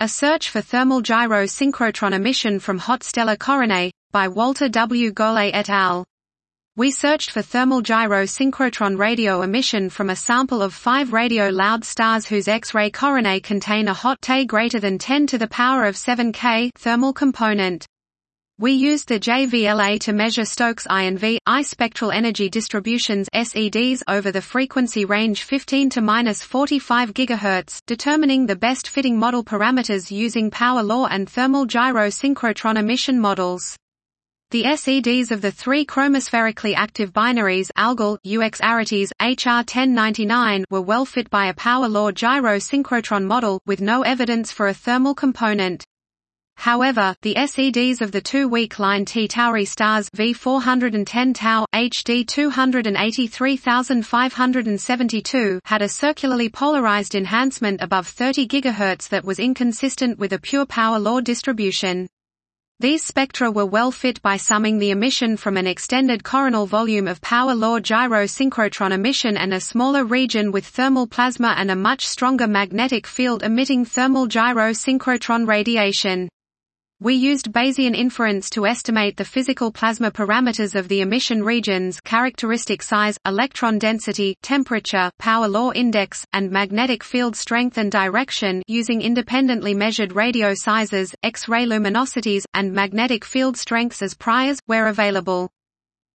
A search for thermal gyro synchrotron emission from hot stellar coronae, by Walter W. Golay et al. We searched for thermal gyro synchrotron radio emission from a sample of five radio loud stars whose X-ray coronae contain a hot Te greater than 10 to the power of 7 K thermal component. We used the JVLA to measure Stokes I and V, I spectral energy distributions SEDs over the frequency range 15 to minus 45 GHz, determining the best fitting model parameters using power law and thermal gyro synchrotron emission models. The SEDs of the three chromospherically active binaries Algol, UX Arietis, HR1099 were well fit by a power law gyro synchrotron model, with no evidence for a thermal component. However, the SEDs of the two weak line T Tauri stars V410 Tau, HD 283572 had a circularly polarized enhancement above 30 GHz that was inconsistent with a pure power law distribution. These spectra were well fit by summing the emission from an extended coronal volume of power law gyro synchrotron emission and a smaller region with thermal plasma and a much stronger magnetic field emitting thermal gyro synchrotron radiation. We used Bayesian inference to estimate the physical plasma parameters of the emission regions characteristic size, electron density, temperature, power law index, and magnetic field strength and direction using independently measured radio sizes, X-ray luminosities, and magnetic field strengths as priors, where available.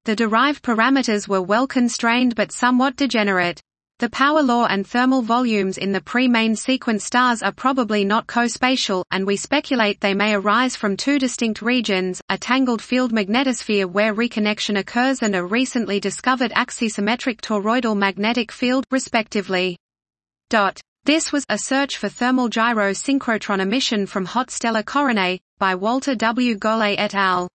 The derived parameters were well constrained but somewhat degenerate. The power law and thermal volumes in the pre-main sequence stars are probably not co-spatial, and we speculate they may arise from two distinct regions, a tangled field magnetosphere where reconnection occurs and a recently discovered axisymmetric toroidal magnetic field, respectively. Dot. This was A Search for Thermal Gyro Synchrotron Emission from Hot Stellar Coronae, by Walter W. Golay et al.